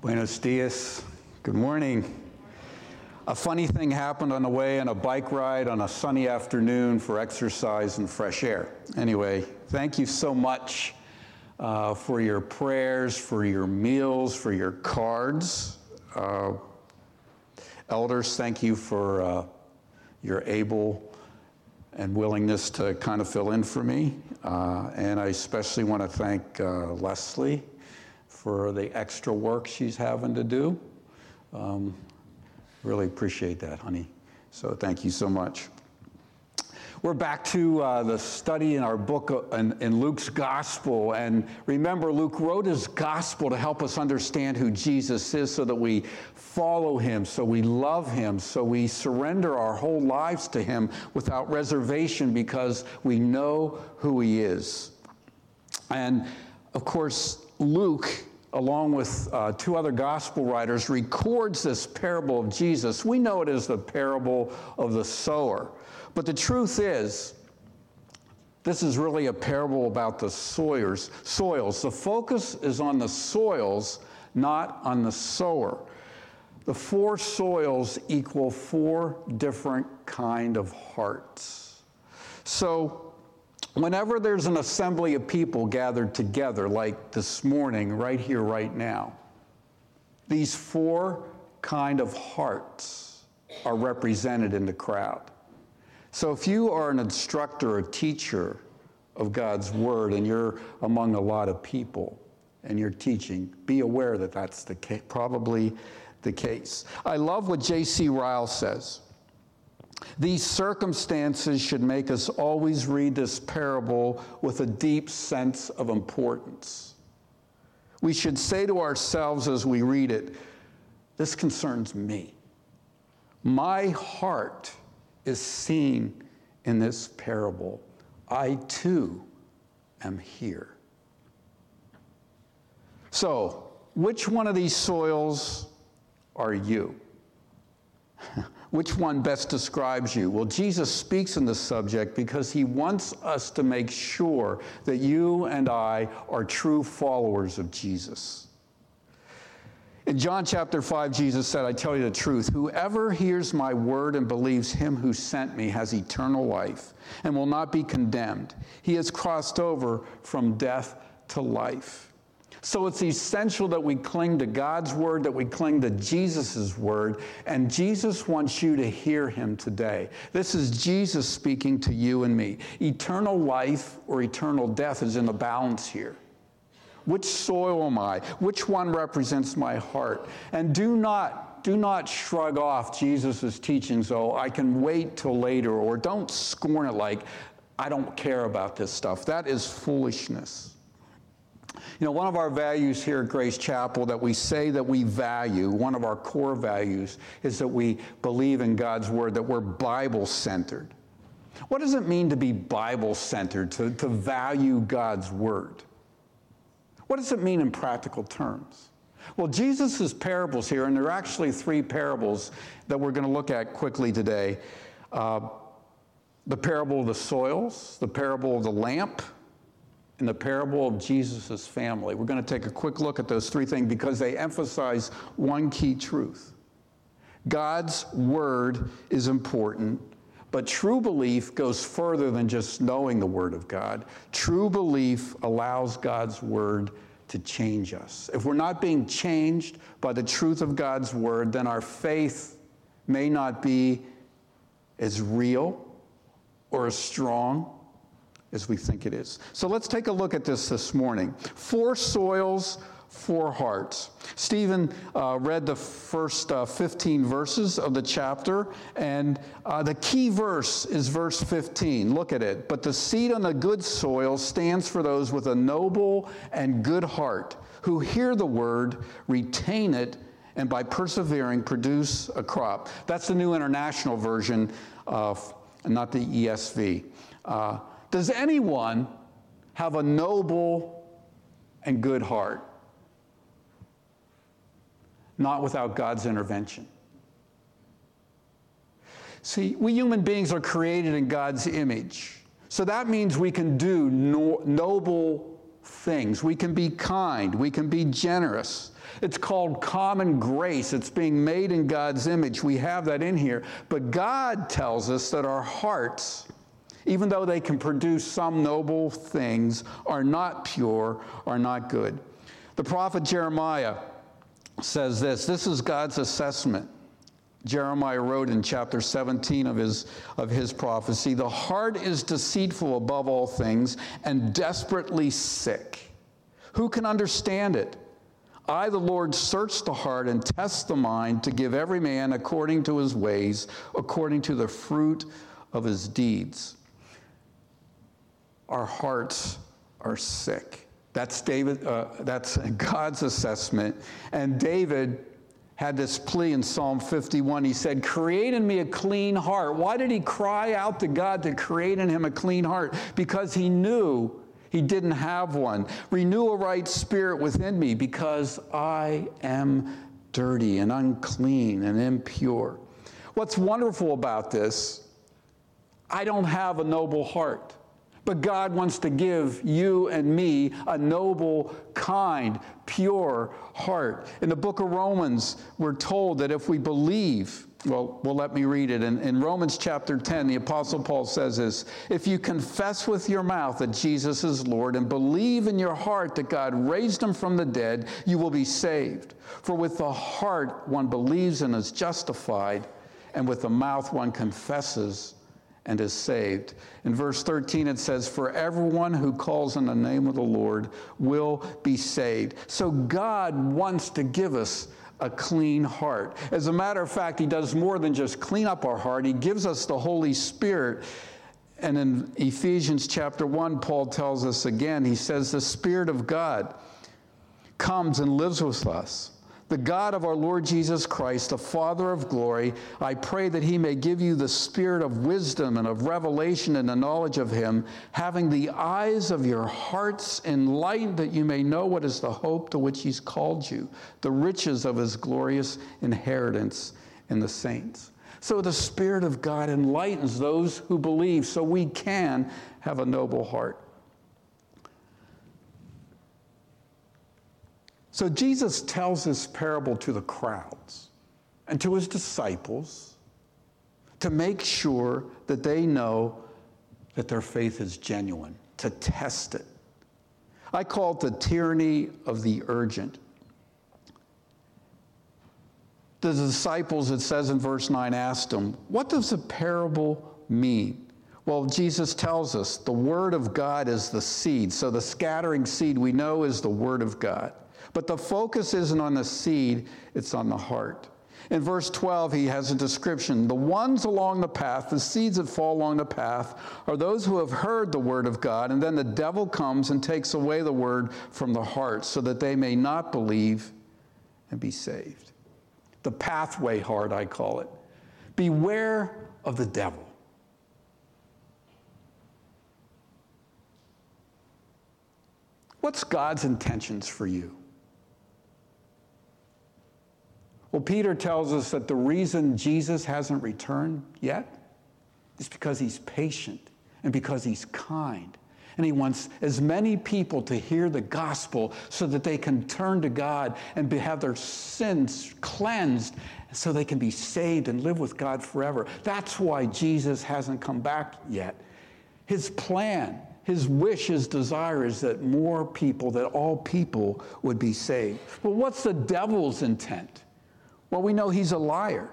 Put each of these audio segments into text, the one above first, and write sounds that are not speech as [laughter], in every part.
Buenos dias. Good morning. A funny thing happened on the way on a bike ride on a sunny afternoon for exercise and fresh air. Anyway, thank you so much uh, for your prayers, for your meals, for your cards. Uh, elders, thank you for uh, your able and willingness to kind of fill in for me. Uh, and I especially want to thank uh, Leslie for the extra work she's having to do. Um, Really appreciate that, honey. So thank you so much. We're back to uh, the study in our book uh, in, in, Luke's gospel. And remember, Luke wrote his gospel to help us understand who Jesus is so that we follow him, so we love him, so we surrender our whole lives to him without reservation because we know who he is. And of course, Luke along with uh, two other gospel writers, records this parable of Jesus. We know it as the parable of the sower. But the truth is, this is really a parable about the soils. soils. The focus is on the soils, not on the sower. The four soils equal four different kind of hearts. So Whenever there's an assembly of people gathered together, like this morning, right here, right now, these four kind of hearts are represented in the crowd. So if you are an instructor, a teacher of God's word, and you're among a lot of people and you're teaching, be aware that that's the ca- probably the case. I love what J.C. Ryle says. These circumstances should make us always read this parable with a deep sense of importance. We should say to ourselves as we read it, This concerns me. My heart is seen in this parable. I too am here. So, which one of these soils are you? [laughs] Which one best describes you? Well, Jesus speaks in this subject because he wants us to make sure that you and I are true followers of Jesus. In John chapter 5, Jesus said, I tell you the truth, whoever hears my word and believes him who sent me has eternal life and will not be condemned. He has crossed over from death to life. So it's essential that we cling to God's word, that we cling to Jesus' word, and Jesus wants you to hear him today. This is Jesus speaking to you and me. Eternal life or eternal death is in the balance here. Which soil am I? Which one represents my heart? And do not, do not shrug off Jesus' teachings, oh, I can wait till later, or don't scorn it like, I don't care about this stuff. That is foolishness. You know, one of our values here at Grace Chapel that we say that we value, one of our core values, is that we believe in God's Word, that we're Bible centered. What does it mean to be Bible centered, to, to value God's Word? What does it mean in practical terms? Well, Jesus' parables here, and there are actually three parables that we're going to look at quickly today uh, the parable of the soils, the parable of the lamp, in the parable of Jesus' family. We're going to take a quick look at those three things because they emphasize one key truth God's word is important, but true belief goes further than just knowing the word of God. True belief allows God's word to change us. If we're not being changed by the truth of God's word, then our faith may not be as real or as strong as we think it is. So let's take a look at this this morning. Four soils, four hearts. Stephen uh, read the first uh, 15 verses of the chapter, and uh, the key verse is verse 15. Look at it. But the seed on the good soil stands for those with a noble and good heart who hear the word, retain it, and by persevering produce a crop. That's the New International Version, of, not the ESV. Does anyone have a noble and good heart? Not without God's intervention. See, we human beings are created in God's image. So that means we can do no, noble things. We can be kind. We can be generous. It's called common grace. It's being made in God's image. We have that in here. But God tells us that our hearts, even though they can produce some noble things, are not pure, are not good. The prophet Jeremiah says this this is God's assessment. Jeremiah wrote in chapter 17 of his, of his prophecy The heart is deceitful above all things and desperately sick. Who can understand it? I, the Lord, search the heart and test the mind to give every man according to his ways, according to the fruit of his deeds. Our hearts are sick. That's David. Uh, that's God's assessment. And David had this plea in Psalm 51. He said, Create in me a clean heart. Why did he cry out to God to create in him a clean heart? Because he knew he didn't have one. Renew a right spirit within me because I am dirty and unclean and impure. What's wonderful about this, I don't have a noble heart. But God wants to give you and me a noble, kind, pure heart. In the book of Romans, we're told that if we believe, well, well, let me read it. In, in Romans chapter 10, the Apostle Paul says this If you confess with your mouth that Jesus is Lord and believe in your heart that God raised him from the dead, you will be saved. For with the heart one believes and is justified, and with the mouth one confesses and is saved. In verse 13, it says, For everyone who calls on the name of the Lord will be saved. So God wants to give us a clean heart. As a matter of fact, He does more than just clean up our heart, He gives us the Holy Spirit. And in Ephesians chapter 1, Paul tells us again, he says, The Spirit of God comes and lives with us. The God of our Lord Jesus Christ, the Father of glory, I pray that he may give you the spirit of wisdom and of revelation and the knowledge of him, having the eyes of your hearts enlightened that you may know what is the hope to which he's called you, the riches of his glorious inheritance in the saints. So the Spirit of God enlightens those who believe so we can have a noble heart. So Jesus tells this parable to the crowds and to his disciples to make sure that they know that their faith is genuine, to test it. I call it the tyranny of the urgent. The disciples, it says in verse 9, asked him, What does the parable mean? Well, Jesus tells us the Word of God is the seed. So the scattering seed we know is the Word of God. But the focus isn't on the seed, it's on the heart. In verse 12, he has a description. The ones along the path, the seeds that fall along the path, are those who have heard the word of God, and then the devil comes and takes away the word from the heart so that they may not believe and be saved. The pathway heart, I call it. Beware of the devil. What's God's intentions for you? Well, Peter tells us that the reason Jesus hasn't returned yet is because he's patient and because he's kind. And he wants as many people to hear the gospel so that they can turn to God and have their sins cleansed so they can be saved and live with God forever. That's why Jesus hasn't come back yet. His plan, his wish, his desire is that more people, that all people would be saved. But what's the devil's intent? Well, we know he's a liar.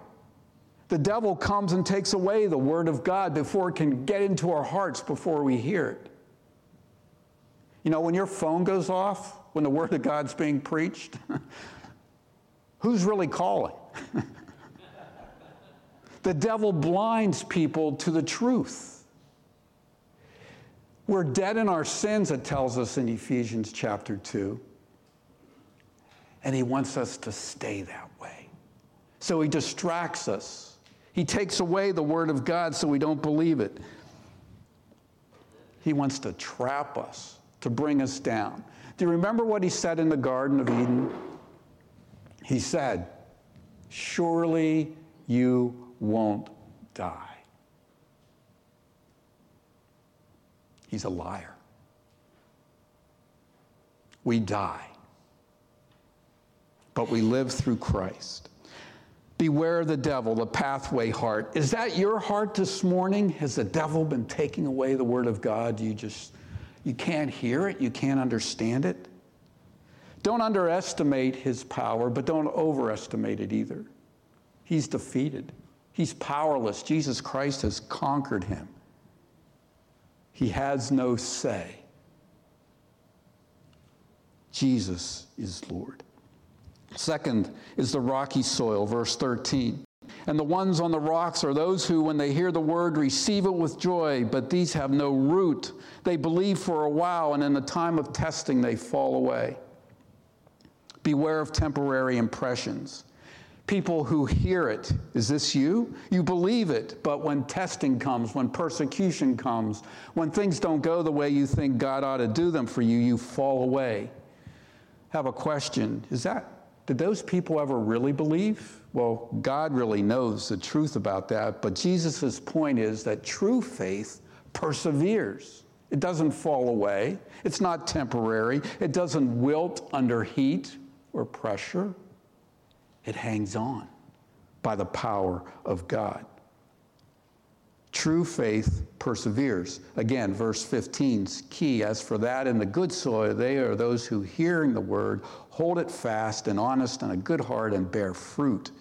The devil comes and takes away the word of God before it can get into our hearts before we hear it. You know, when your phone goes off, when the word of God's being preached, [laughs] who's really calling? [laughs] the devil blinds people to the truth. We're dead in our sins, it tells us in Ephesians chapter 2. And he wants us to stay way. So he distracts us. He takes away the word of God so we don't believe it. He wants to trap us, to bring us down. Do you remember what he said in the Garden of Eden? He said, Surely you won't die. He's a liar. We die. but we live through Christ. Beware the devil, the pathway heart. Is that your heart this morning? Has the devil been taking away the word of God? You just you can't hear it, you can't understand it. Don't underestimate his power, but don't overestimate it either. He's defeated. He's powerless. Jesus Christ has conquered him. He has no say. Jesus is Lord. Second is the rocky soil, verse 13. And the ones on the rocks are those who, when they hear the word, receive it with joy, but these have no root. They believe for a while, and in the time of testing, they fall away. Beware of temporary impressions. People who hear it, is this you? You believe it, but when testing comes, when persecution comes, when things don't go the way you think God ought to do them for you, you fall away. Have a question. Is that did those people ever really believe? Well, God really knows the truth about that, but Jesus' point is that true faith perseveres. It doesn't fall away, it's not temporary, it doesn't wilt under heat or pressure. It hangs on by the power of God. True faith perseveres. Again, verse 15's key. As for that in the good soil, they are those who, hearing the word, hold it fast and honest and a good heart and bear fruit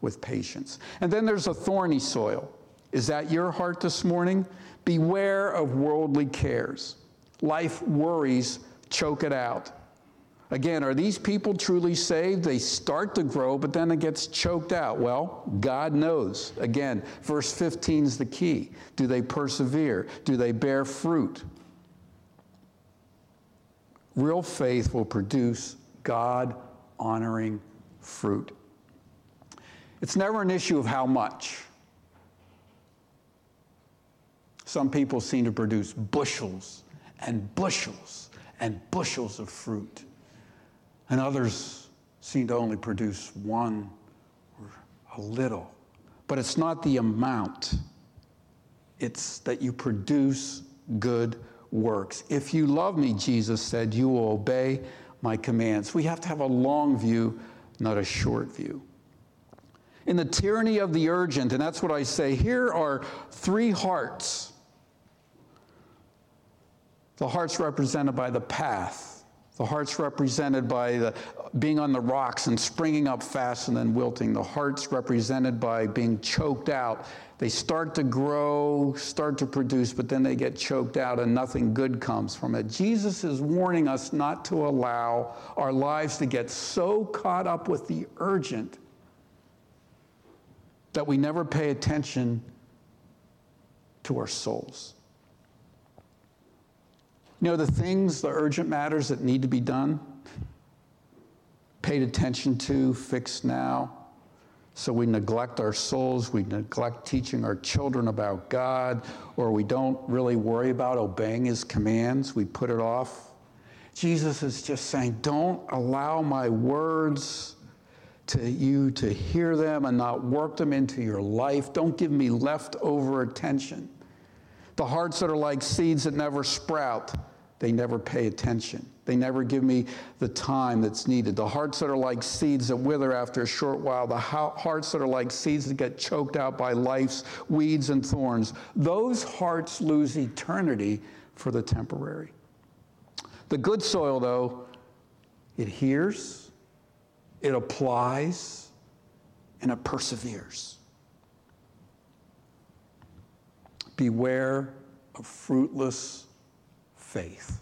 with patience. And then there's a thorny soil. Is that your heart this morning? Beware of worldly cares. Life worries choke it out. Again, are these people truly saved? They start to grow, but then it gets choked out. Well, God knows. Again, verse 15 is the key. Do they persevere? Do they bear fruit? Real faith will produce God honoring fruit. It's never an issue of how much. Some people seem to produce bushels and bushels and bushels of fruit and others seem to only produce one or a little. But it's not the amount, it's that you produce good works. If you love me, Jesus said, you will obey my commands. We have to have a long view, not a short view. In the tyranny of the urgent, and that's what I say, here are three hearts. The heart's represented by the path the heart's represented by the, being on the rocks and springing up fast and then wilting. The heart's represented by being choked out. They start to grow, start to produce, but then they get choked out and nothing good comes from it. Jesus is warning us not to allow our lives to get so caught up with the urgent that we never pay attention to our souls. You know, the things, the urgent matters that need to be done, paid attention to, fixed now. So we neglect our souls, we neglect teaching our children about God, or we don't really worry about obeying His commands, we put it off. Jesus is just saying, don't allow my words to you to hear them and not work them into your life. Don't give me leftover attention. The hearts that are like seeds that never sprout they never pay attention. They never give me the time that's needed. The hearts that are like seeds that wither after a short while, the hearts that are like seeds that get choked out by life's weeds and thorns, those hearts lose eternity for the temporary. The good soil, though, it hears, it applies, and it perseveres. Beware of fruitless faith.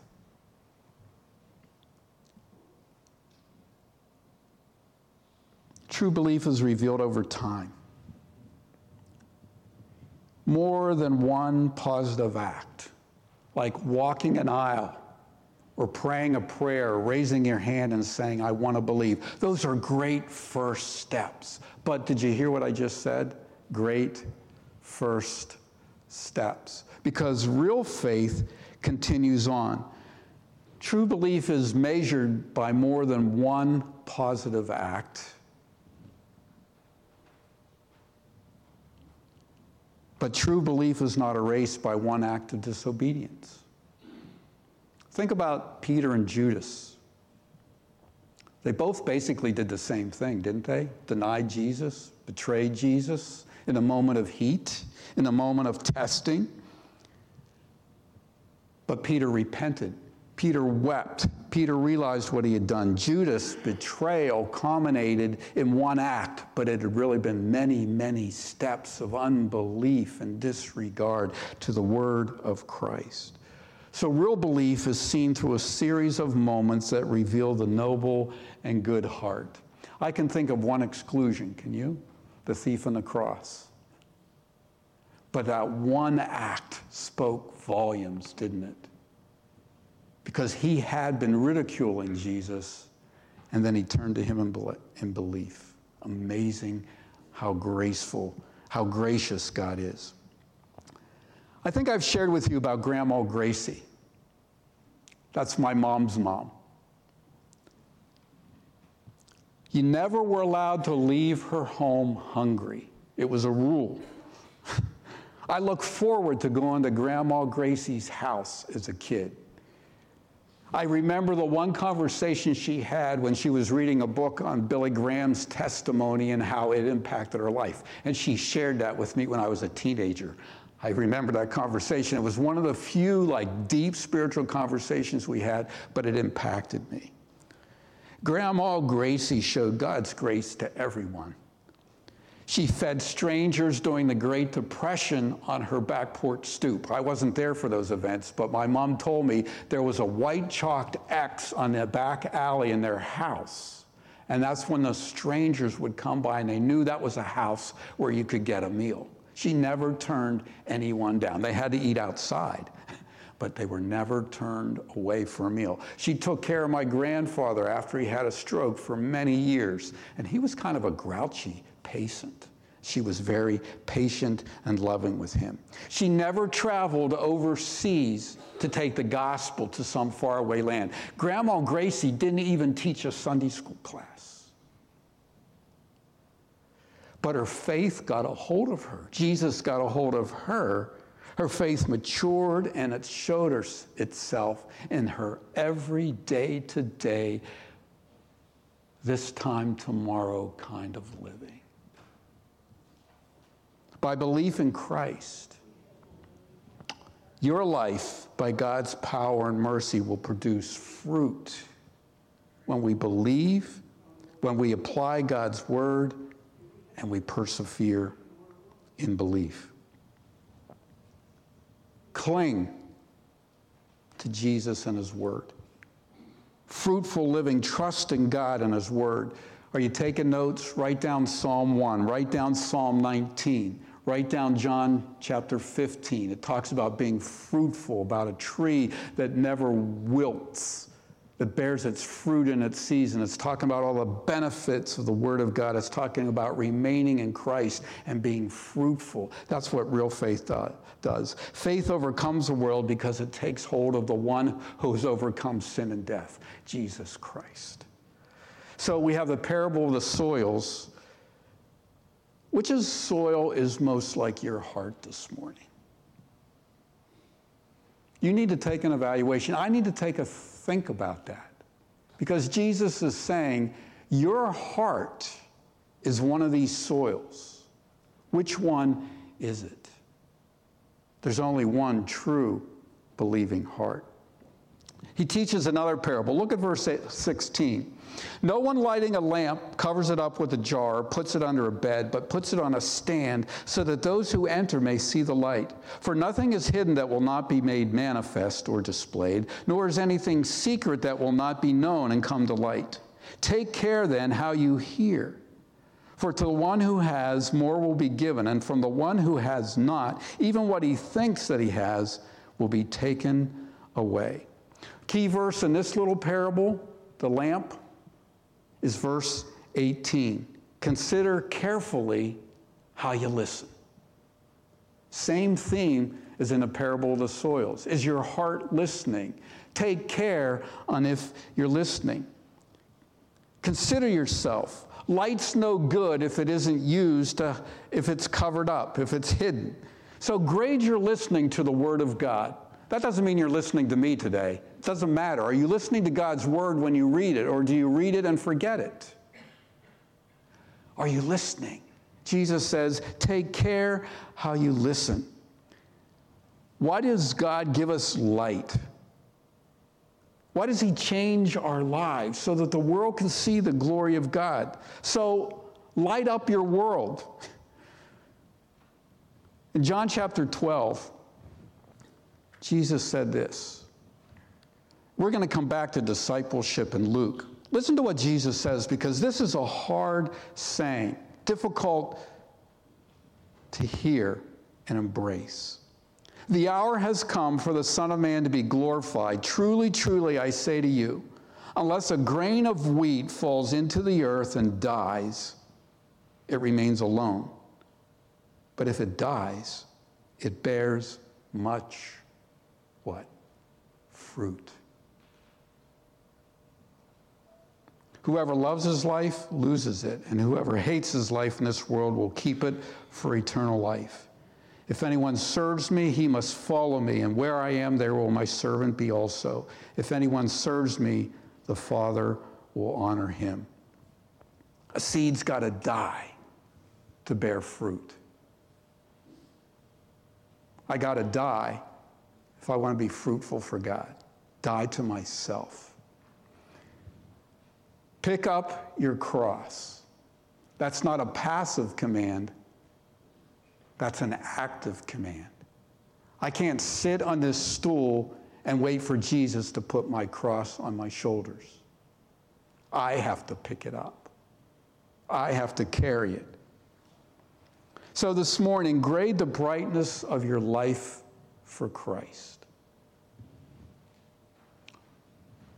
True belief is revealed over time. More than one positive act, like walking an aisle or praying a prayer, raising your hand and saying, I want to believe. Those are great first steps. But did you hear what I just said? Great first steps. Because real faith continues on. True belief is measured by more than one positive act. But true belief is not erased by one act of disobedience. Think about Peter and Judas. They both basically did the same thing, didn't they? Denied Jesus, betrayed Jesus in a moment of heat, in a moment of testing. But Peter repented. Peter wept. Peter realized what he had done. Judas' betrayal culminated in one act, but it had really been many, many steps of unbelief and disregard to the word of Christ. So, real belief is seen through a series of moments that reveal the noble and good heart. I can think of one exclusion, can you? The thief on the cross. But that one act spoke volumes, didn't it? Because he had been ridiculing Jesus, and then he turned to him in belief. Amazing how graceful, how gracious God is. I think I've shared with you about Grandma Gracie. That's my mom's mom. You never were allowed to leave her home hungry. It was a rule. I look forward to going to Grandma Gracie's house as a kid. I remember the one conversation she had when she was reading a book on Billy Graham's testimony and how it impacted her life. And she shared that with me when I was a teenager. I remember that conversation. It was one of the few like deep spiritual conversations we had, but it impacted me. Grandma Gracie showed God's grace to everyone. She fed strangers during the Great Depression on her back porch stoop. I wasn't there for those events, but my mom told me there was a white chalked X on the back alley in their house. And that's when the strangers would come by and they knew that was a house where you could get a meal. She never turned anyone down. They had to eat outside, [laughs] but they were never turned away for a meal. She took care of my grandfather after he had a stroke for many years, and he was kind of a grouchy patient. She was very patient and loving with him. She never traveled overseas to take the gospel to some faraway land. Grandma Gracie didn't even teach a Sunday school class. But her faith got a hold of her. Jesus got a hold of her. Her faith matured and it showed her, itself in her every day to day, this time tomorrow kind of living. By belief in Christ, your life, by God's power and mercy, will produce fruit when we believe, when we apply God's word, and we persevere in belief. Cling to Jesus and His Word. Fruitful living, trust in God and His Word. Are you taking notes? Write down Psalm 1, write down Psalm 19, write down John chapter 15. It talks about being fruitful, about a tree that never wilts that bears its fruit in its season. It's talking about all the benefits of the Word of God. It's talking about remaining in Christ and being fruitful. That's what real faith do- does. Faith overcomes the world because it takes hold of the one who has overcome sin and death, Jesus Christ. So we have the parable of the soils. Which is soil is most like your heart this morning? You need to take an evaluation. I need to take a think about that. Because Jesus is saying, Your heart is one of these soils. Which one is it? There's only one true believing heart. He teaches another parable. Look at verse 16. No one lighting a lamp covers it up with a jar, puts it under a bed, but puts it on a stand so that those who enter may see the light. For nothing is hidden that will not be made manifest or displayed, nor is anything secret that will not be known and come to light. Take care then how you hear. For to the one who has, more will be given, and from the one who has not, even what he thinks that he has will be taken away. Key verse in this little parable, the lamp, is verse 18. Consider carefully how you listen. Same theme as in the parable of the soils. Is your heart listening? Take care on if you're listening. Consider yourself. Light's no good if it isn't used, to, if it's covered up, if it's hidden. So grade your listening to the Word of God. That doesn't mean you're listening to me today. It doesn't matter. Are you listening to God's word when you read it, or do you read it and forget it? Are you listening? Jesus says, Take care how you listen. Why does God give us light? Why does He change our lives so that the world can see the glory of God? So light up your world. In John chapter 12, Jesus said this. We're going to come back to discipleship in Luke. Listen to what Jesus says because this is a hard saying, difficult to hear and embrace. The hour has come for the Son of Man to be glorified. Truly, truly, I say to you, unless a grain of wheat falls into the earth and dies, it remains alone. But if it dies, it bears much? Fruit. Whoever loves his life loses it, and whoever hates his life in this world will keep it for eternal life. If anyone serves me, he must follow me, and where I am, there will my servant be also. If anyone serves me, the Father will honor him. A seed's got to die to bear fruit. I got to die if I want to be fruitful for God. Die to myself. Pick up your cross. That's not a passive command, that's an active command. I can't sit on this stool and wait for Jesus to put my cross on my shoulders. I have to pick it up, I have to carry it. So this morning, grade the brightness of your life for Christ.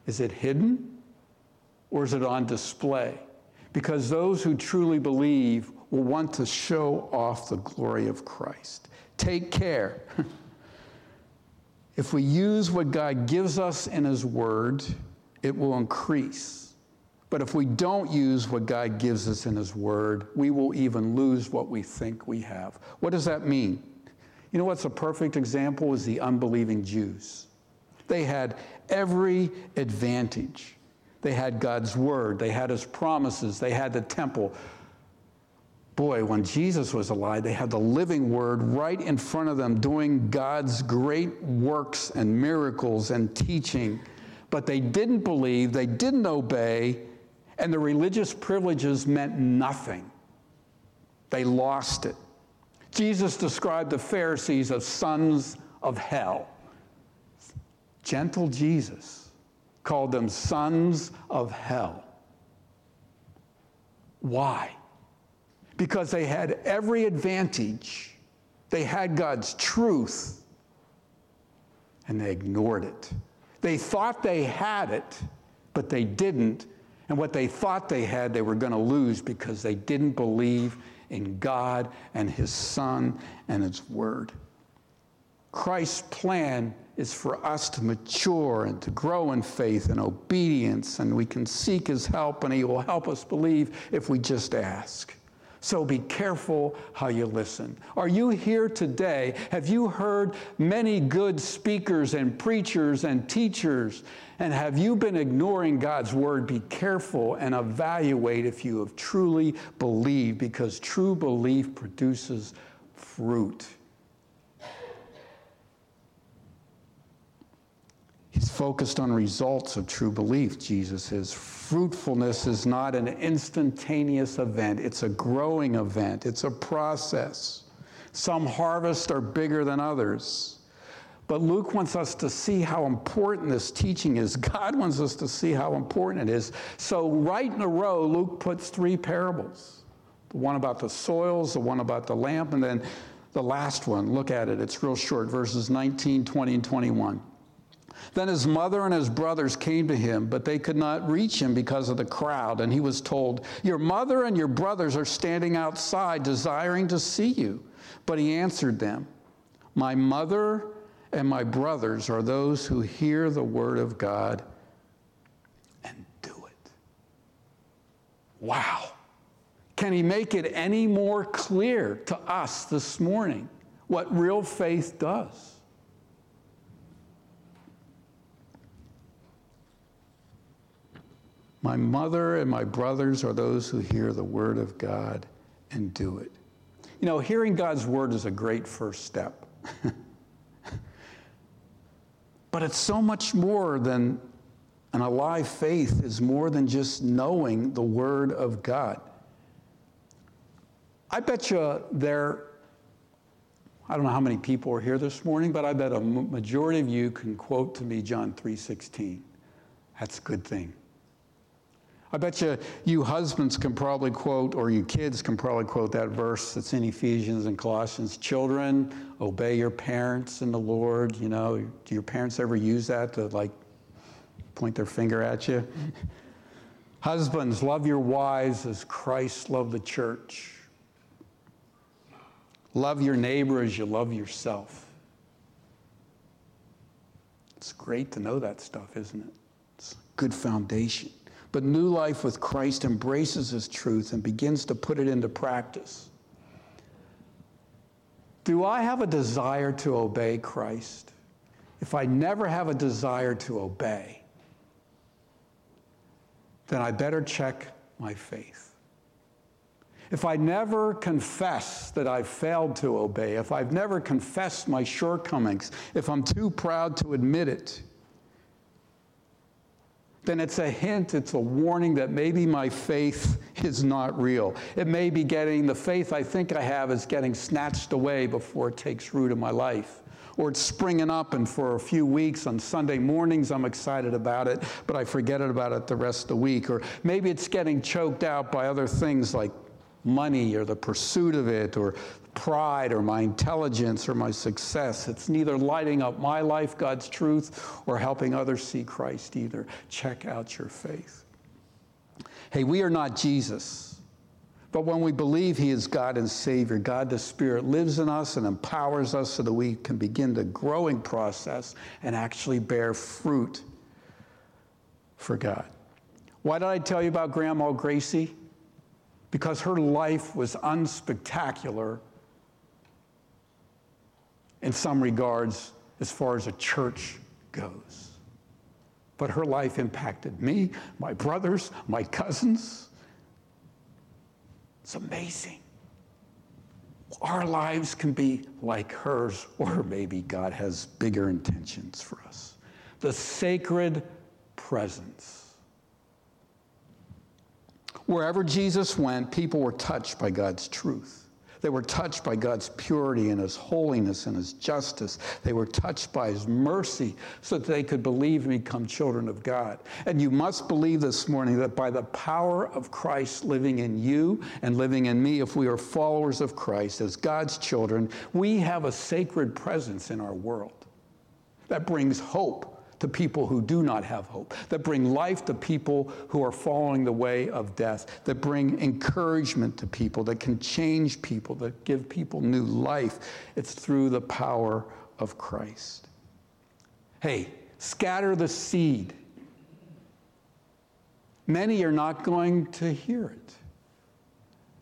Is it hidden or is it on display? Because those who truly believe will want to show off the glory of Christ. Take care. [laughs] if we use what God gives us in His Word, it will increase. But if we don't use what God gives us in His Word, we will even lose what we think we have. What does that mean? You know what's a perfect example is the unbelieving Jews. They had every advantage. They had God's Word, they had His promises, they had the temple. Boy, when Jesus was alive, they had the living Word right in front of them doing God's great works and miracles and teaching. But they didn't believe, they didn't obey, and the religious privileges meant nothing. They lost it. Jesus described the Pharisees as sons of hell. Gentle Jesus called them sons of hell. Why? Because they had every advantage. They had God's truth, and they ignored it. They thought they had it, but they didn't and what they thought they had, they were going to lose because they didn't believe in God and His Son and His Word. Christ's plan is for us to mature and to grow in faith and obedience, and we can seek His help, and He will help us believe if we just ask. So be careful how you listen. Are you here today? Have you heard many good speakers and preachers and teachers? And have you been ignoring God's word? Be careful and evaluate if you have truly believed, because true belief produces fruit. He's focused on results of true belief, Jesus is. Fruitfulness is not an instantaneous event, it's a growing event, it's a process. Some harvests are bigger than others. But Luke wants us to see how important this teaching is. [laughs] God wants us to see how important it is. So, right in a row, Luke puts three parables the one about the soils, the one about the lamp, and then the last one. Look at it, it's real short verses 19, 20, and 21. Then his mother and his brothers came to him, but they could not reach him because of the crowd. And he was told, Your mother and your brothers are standing outside, desiring to see you. But he answered them, My mother and my brothers are those who hear the word of God and do it. Wow. Can he make it any more clear to us this morning what real faith does? My mother and my brothers are those who hear the word of God and do it. You know, hearing God's word is a great first step. [laughs] but it's so much more than an alive faith is more than just knowing the word of God. I bet you there I don't know how many people are here this morning, but I bet a majority of you can quote to me John 3:16. That's a good thing. I bet you you husbands can probably quote, or you kids can probably quote that verse that's in Ephesians and Colossians. Children, obey your parents in the Lord. You know, do your parents ever use that to like point their finger at you? [laughs] Husbands, love your wives as Christ loved the church. Love your neighbor as you love yourself. It's great to know that stuff, isn't it? It's a good foundation. But new life with Christ embraces his truth and begins to put it into practice. Do I have a desire to obey Christ? If I never have a desire to obey, then I better check my faith. If I never confess that I've failed to obey, if I've never confessed my shortcomings, if I'm too proud to admit it, then it's a hint, it's a warning that maybe my faith is not real. It may be getting, the faith I think I have is getting snatched away before it takes root in my life. Or it's springing up, and for a few weeks on Sunday mornings, I'm excited about it, but I forget about it the rest of the week. Or maybe it's getting choked out by other things like money or the pursuit of it or pride or my intelligence or my success. It's neither lighting up my life, God's truth, or helping others see Christ either. Check out your faith. Hey, we are not Jesus. But when we believe He is God and Savior, God the Spirit lives in us and empowers us so that we can begin the growing process and actually bear fruit for God. Why did I tell you about Grandma Gracie? because her life was unspectacular in some regards as far as a church goes. But her life impacted me, my brothers, my cousins. It's amazing. Our lives can be like hers, or maybe God has bigger intentions for us. The sacred presence Wherever Jesus went, people were touched by God's truth. They were touched by God's purity and His holiness and His justice. They were touched by His mercy so that they could believe and become children of God. And you must believe this morning that by the power of Christ living in you and living in me, if we are followers of Christ as God's children, we have a sacred presence in our world that brings hope to people who do not have hope, that bring life to people who are following the way of death, that bring encouragement to people, that can change people, that give people new life. It's through the power of Christ. Hey, scatter the seed. Many are not going to hear it.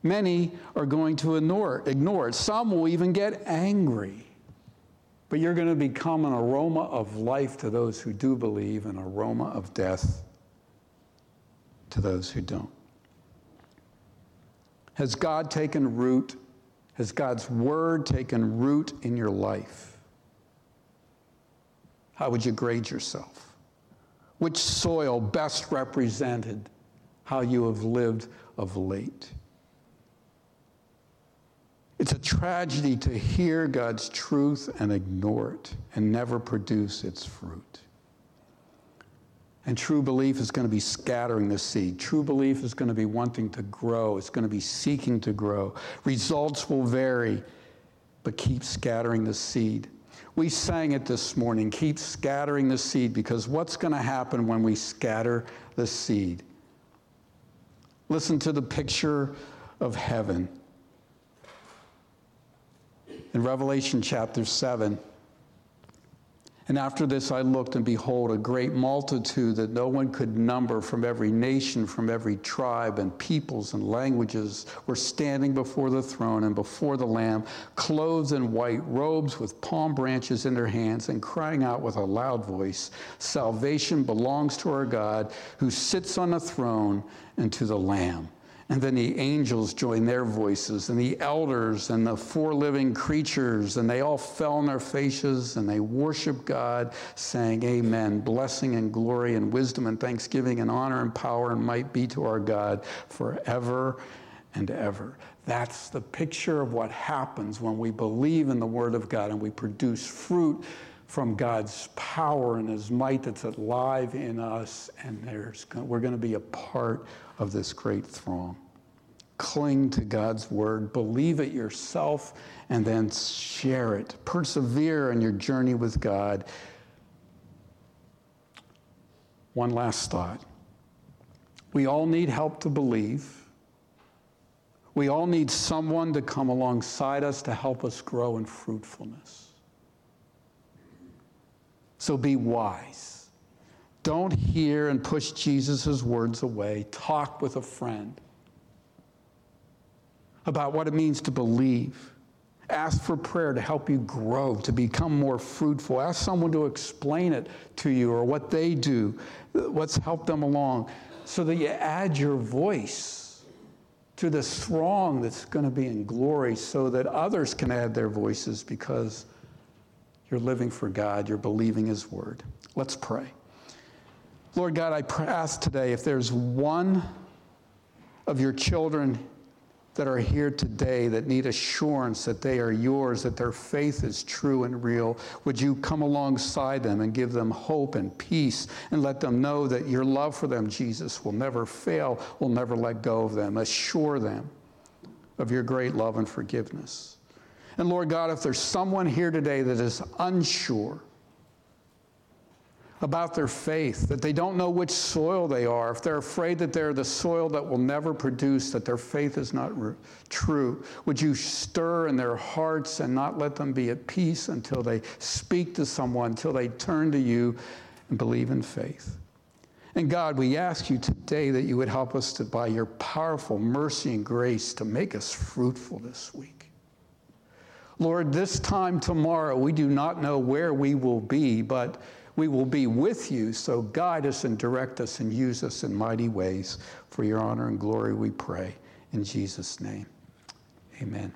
Many are going to ignore, it. Some will even get angry. But you're going to become an aroma of life to those who do believe, an aroma of death to those who don't. Has God taken root? Has God's word taken root in your life? How would you grade yourself? Which soil best represented how you have lived of late? It's a tragedy to hear God's truth and ignore it and never produce its fruit. And true belief is going to be scattering the seed. True belief is going to be wanting to grow. It's going to be seeking to grow. Results will vary, but keep scattering the seed. We sang it this morning keep scattering the seed because what's going to happen when we scatter the seed? Listen to the picture of heaven in Revelation chapter 7. And after this I looked, and behold, a great multitude that no one could number from every nation, from every tribe, and peoples and languages were standing before the throne and before the Lamb, clothed in white robes with palm branches in their hands, and crying out with a loud voice Salvation belongs to our God, who sits on the throne, and to the Lamb. And then the angels joined their voices, and the elders and the four living creatures, and they all fell on their faces and they worshiped God, saying, Amen. Blessing and glory and wisdom and thanksgiving and honor and power and might be to our God forever and ever. That's the picture of what happens when we believe in the Word of God and we produce fruit from God's power and His might that's alive in us, and there's, we're going to be a part of this great throng. Cling to God's word, believe it yourself, and then share it. Persevere in your journey with God. One last thought. We all need help to believe. We all need someone to come alongside us to help us grow in fruitfulness. So be wise. Don't hear and push Jesus' words away. Talk with a friend about what it means to believe. Ask for prayer to help you grow, to become more fruitful. Ask someone to explain it to you or what they do, what's helped them along, so that you add your voice to the throng that's going to be in glory so that others can add their voices because you're living for God, you're believing His word. Let's pray. Lord God, I ask today if there's one of your children that are here today that need assurance that they are yours, that their faith is true and real, would you come alongside them and give them hope and peace and let them know that your love for them, Jesus, will never fail, will never let go of them. Assure them of your great love and forgiveness. And Lord God, if there's someone here today that is unsure, about their faith, that they don't know which soil they are, if they're afraid that they're the soil that will never produce, that their faith is not re- true, would you stir in their hearts and not let them be at peace until they speak to someone, until they turn to you and believe in faith? And God, we ask you today that you would help us to, by your powerful mercy and grace, to make us fruitful this week. Lord, this time tomorrow, we do not know where we will be, but we will be with you, so guide us and direct us and use us in mighty ways. For your honor and glory, we pray. In Jesus' name, amen.